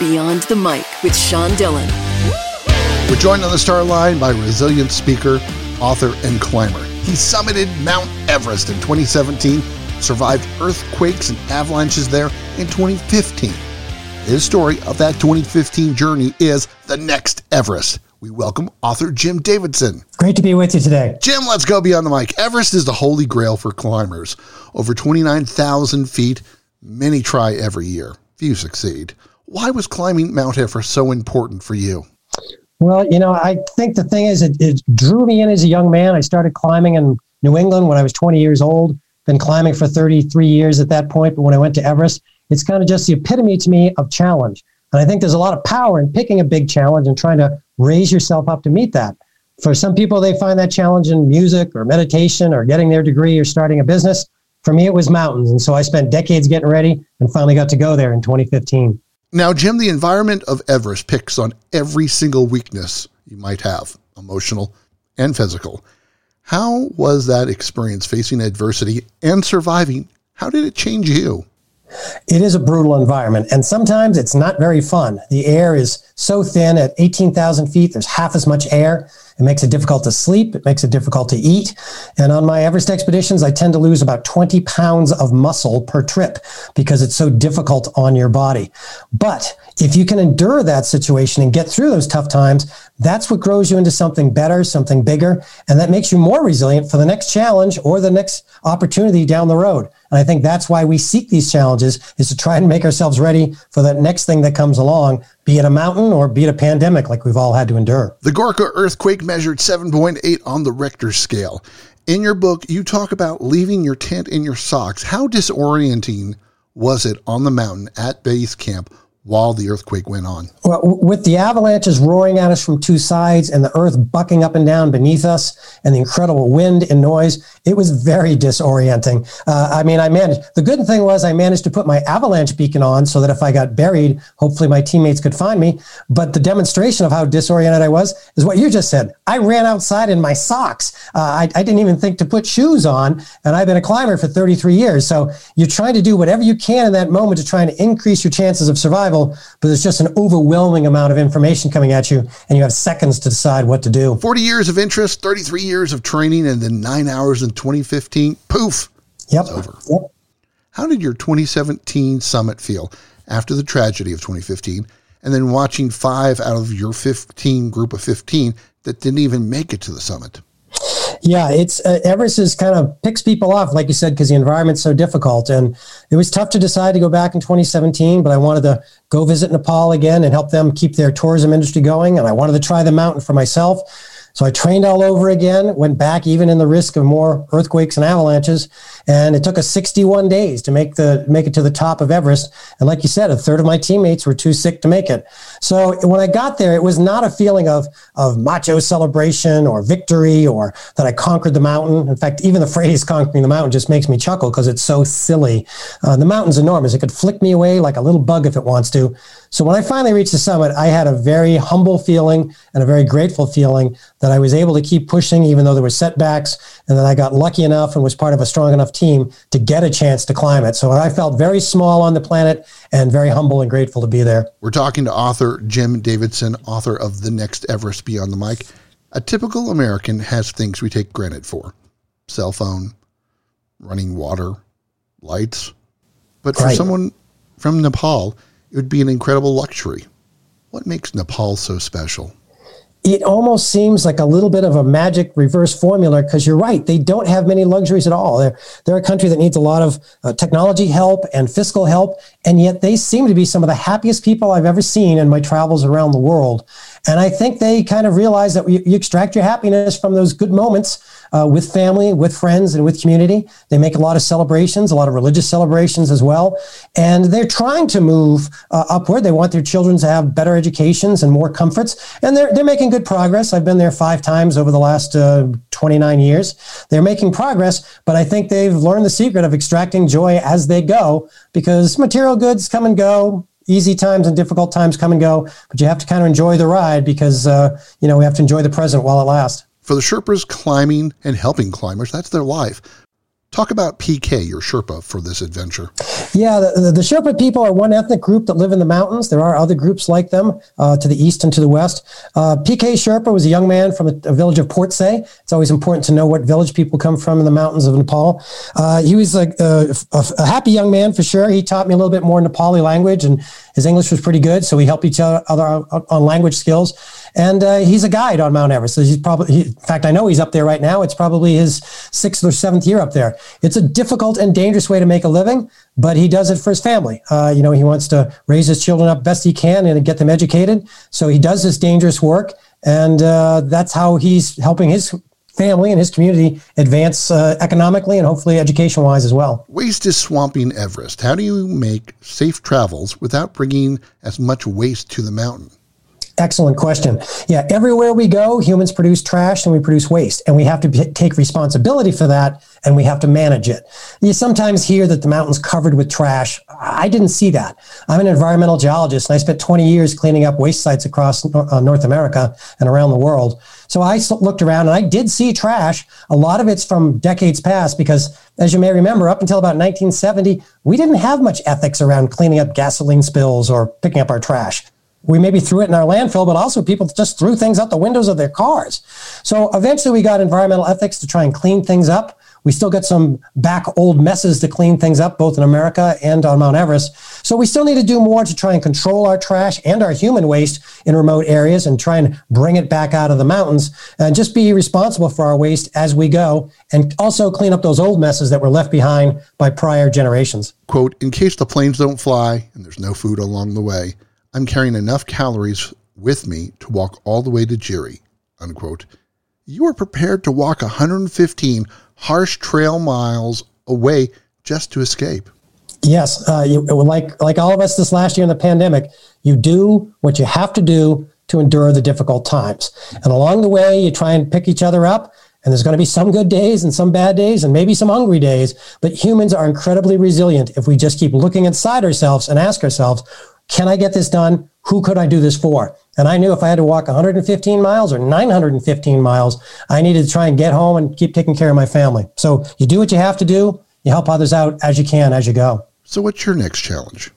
Beyond the Mic with Sean Dillon. We're joined on the star line by resilient speaker, author, and climber. He summited Mount Everest in 2017, survived earthquakes and avalanches there in 2015. His story of that 2015 journey is The Next Everest. We welcome author Jim Davidson. Great to be with you today. Jim, let's go beyond the mic. Everest is the holy grail for climbers. Over 29,000 feet, many try every year. Few succeed. Why was climbing Mount Everest so important for you? Well, you know, I think the thing is, it, it, drew me in as a young man. I started climbing in New England when I was 20 years old. Been climbing for 33 years at that point. But when I went to Everest, it's kind of just the epitome to me of challenge. And I think there's a lot of power in picking a big challenge and trying to raise yourself up to meet that. For some people, they find that challenge in music or meditation or getting their degree or starting a business. For me, it was mountains. And so I spent decades getting ready and finally got to go there in 2015. Now, Jim, the environment of Everest picks on every single weakness you might have, emotional and physical. How was that experience facing adversity and surviving? How did it change you? It is a brutal environment, and sometimes it's not very fun. The air is so thin at 18,000 feet, there's half as much air. It makes it difficult to sleep. It makes it difficult to eat. And on my Everest expeditions, I tend to lose about 20 pounds of muscle per trip because it's so difficult on your body. But if you can endure that situation and get through those tough times, that's what grows you into something better, something bigger, and that makes you more resilient for the next challenge or the next opportunity down the road. And I think that's why we seek these challenges is to try and make ourselves ready for the next thing that comes along, be it a mountain or be it a pandemic like we've all had to endure. The Gorkha earthquake measured 7.8 on the Richter scale. In your book, you talk about leaving your tent in your socks. How disorienting was it on the mountain at base camp while the earthquake went on? Well, with the avalanches roaring at us from two sides and the earth bucking up and down beneath us and the incredible wind and noise, it was very disorienting. Uh, I mean, I managed, the good thing was I managed to put my avalanche beacon on so that if I got buried, hopefully my teammates could find me. But the demonstration of how disoriented I was is what you just said. I ran outside in my socks. Uh, I, I didn't even think to put shoes on, and I've been a climber for 33 years. So you're trying to do whatever you can in that moment to try and increase your chances of survival survival, but there's just an overwhelming amount of information coming at you, and you have seconds to decide what to do. 40 years of interest, 33 years of training, and then nine hours in 2015. Poof. Yep. It's over. Yep. How did your 2017 summit feel after the tragedy of 2015, and then watching five out of your 15 group of 15 that didn't even make it to the summit? Yeah, it's uh, Everest is kind of picks people off, like you said, because the environment's so difficult. And it was tough to decide to go back in 2017, but I wanted to go visit Nepal again and help them keep their tourism industry going. And I wanted to try the mountain for myself. So I trained all over again, went back even in the risk of more earthquakes and avalanches, and it took us 61 days to make the make it to the top of Everest. And like you said, a third of my teammates were too sick to make it. So when I got there, it was not a feeling of of macho celebration or victory or that I conquered the mountain. In fact, even the phrase "conquering the mountain" just makes me chuckle because it's so silly. Uh, the mountain's enormous; it could flick me away like a little bug if it wants to. So when I finally reached the summit, I had a very humble feeling and a very grateful feeling that I was able to keep pushing even though there were setbacks and that I got lucky enough and was part of a strong enough team to get a chance to climb it. So I felt very small on the planet and very humble and grateful to be there. We're talking to author Jim Davidson, author of The Next Everest Beyond the Mic. A typical American has things we take granted for cell phone, running water, lights. But for Right. someone from Nepal, it would be an incredible luxury. What makes Nepal so special? It almost seems like a little bit of a magic reverse formula because you're right. They don't have many luxuries at all. They're, they're a country that needs a lot of uh, technology help and fiscal help. And yet they seem to be some of the happiest people I've ever seen in my travels around the world. And I think they kind of realize that you, you extract your happiness from those good moments uh, with family, with friends, and with community. They make a lot of celebrations, a lot of religious celebrations as well. And they're trying to move uh, upward. They want their children to have better educations and more comforts. And they're, they're making good progress. I've been there five times over the last uh, 29 years. They're making progress, but I think they've learned the secret of extracting joy as they go because material goods come and go easy times and difficult times come and go, but you have to kind of enjoy the ride because, uh, you know, we have to enjoy the present while it lasts. For the Sherpas climbing and helping climbers, that's their life. Talk about PK, your Sherpa, for this adventure. Yeah, the, the, Sherpa people are one ethnic group that live in the mountains. There are other groups like them uh, to the east and to the west. Uh, PK Sherpa was a young man from a, a, village of Port. It's always important to know what village people come from in the mountains of Nepal. Uh, he was a, a, a, happy young man for sure. He taught me a little bit more Nepali language, and his English was pretty good. So we helped each other on language skills. And uh, he's a guide on Mount Everest. So he's probably, he, in fact, I know he's up there right now. It's probably his sixth or seventh year up there. It's a difficult and dangerous way to make a living, but he does it for his family. Uh, you know, he wants to raise his children up best he can and get them educated. So he does this dangerous work, and uh, that's how he's helping his family and his community advance uh, economically and hopefully education wise as well. Waste is swamping Everest. How do you make safe travels without bringing as much waste to the mountain? Excellent question. Yeah, everywhere we go, humans produce trash and we produce waste, and we have to p- take responsibility for that and we have to manage it. You sometimes hear that the mountain's covered with trash. I didn't see that. I'm an environmental geologist and I spent 20 years cleaning up waste sites across uh, North America and around the world. So I looked around and I did see trash. A lot of it's from decades past because, as you may remember, up until about 1970, we didn't have much ethics around cleaning up gasoline spills or picking up our trash we maybe threw it in our landfill, but also people just threw things out the windows of their cars. So eventually we got environmental ethics to try and clean things up. We still got some back old messes to clean things up, both in America and on Mount Everest. So we still need to do more to try and control our trash and our human waste in remote areas and try and bring it back out of the mountains and just be responsible for our waste as we go and also clean up those old messes that were left behind by prior generations. Quote, in case the planes don't fly and there's no food along the way, I'm carrying enough calories with me to walk all the way to Jiri, unquote. You are prepared to walk 115 harsh trail miles away just to escape. Yes, uh, you, like like all of us this last year in the pandemic, you do what you have to do to endure the difficult times, and along the way, you try and pick each other up. And there's going to be some good days and some bad days and maybe some hungry days. But humans are incredibly resilient if we just keep looking inside ourselves and ask ourselves, can I get this done? Who could I do this for? And I knew if I had to walk 115 miles or 915 miles, I needed to try and get home and keep taking care of my family. So you do what you have to do. You help others out as you can as you go. So what's your next challenge?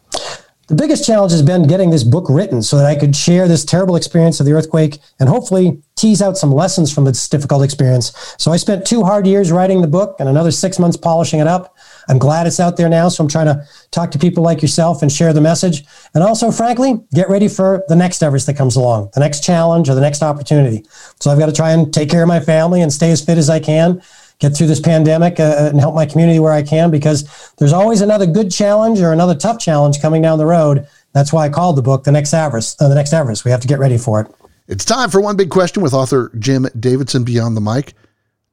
The biggest challenge has been getting this book written so that I could share this terrible experience of the earthquake and hopefully tease out some lessons from this difficult experience. So I spent two hard years writing the book and another six months polishing it up. I'm glad it's out there now. So I'm trying to talk to people like yourself and share the message. And also, frankly, get ready for the next Everest that comes along, the next challenge or the next opportunity. So I've got to try and take care of my family and stay as fit as I can get through this pandemic uh, and help my community where I can because there's always another good challenge or another tough challenge coming down the road. That's why I called the book the next Everest. Uh, the next Everest. We have to get ready for it. It's time for one big question with author Jim Davidson beyond the mic.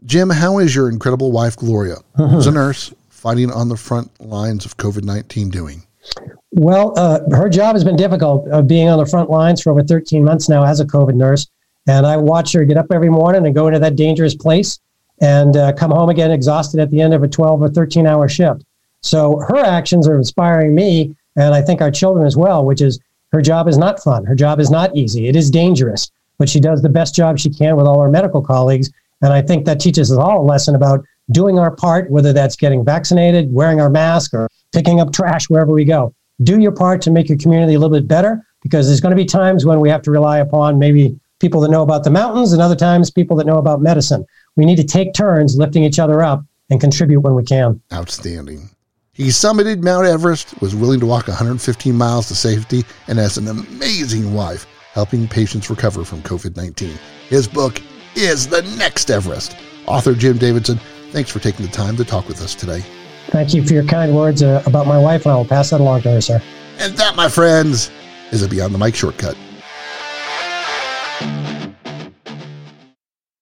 Jim, how is your incredible wife Gloria, who's a nurse fighting on the front lines of COVID nineteen, doing? Well, uh, her job has been difficult, uh, being on the front lines for over 13 months now as a COVID nurse. And I watch her get up every morning and go into that dangerous place and uh, come home again exhausted at the end of a 12 or 13 hour shift. So her actions are inspiring me, and I think our children as well, which is her job is not fun. Her job is not easy. It is dangerous, but she does the best job she can with all her medical colleagues. And I think that teaches us all a lesson about doing our part, whether that's getting vaccinated, wearing our mask, or picking up trash wherever we go. Do your part to make your community a little bit better because there's going to be times when we have to rely upon maybe people that know about the mountains and other times people that know about medicine we need to take turns lifting each other up and contribute when we can. Outstanding. He summited Mount Everest, was willing to walk 115 miles to safety, and has an amazing wife helping patients recover from COVID 19. His book is The Next Everest. Author Jim Davidson, thanks for taking the time to talk with us today. Thank you for your kind words uh, about my wife, and I will pass that along to her, sir. And that, my friends, is a Beyond the Mic shortcut.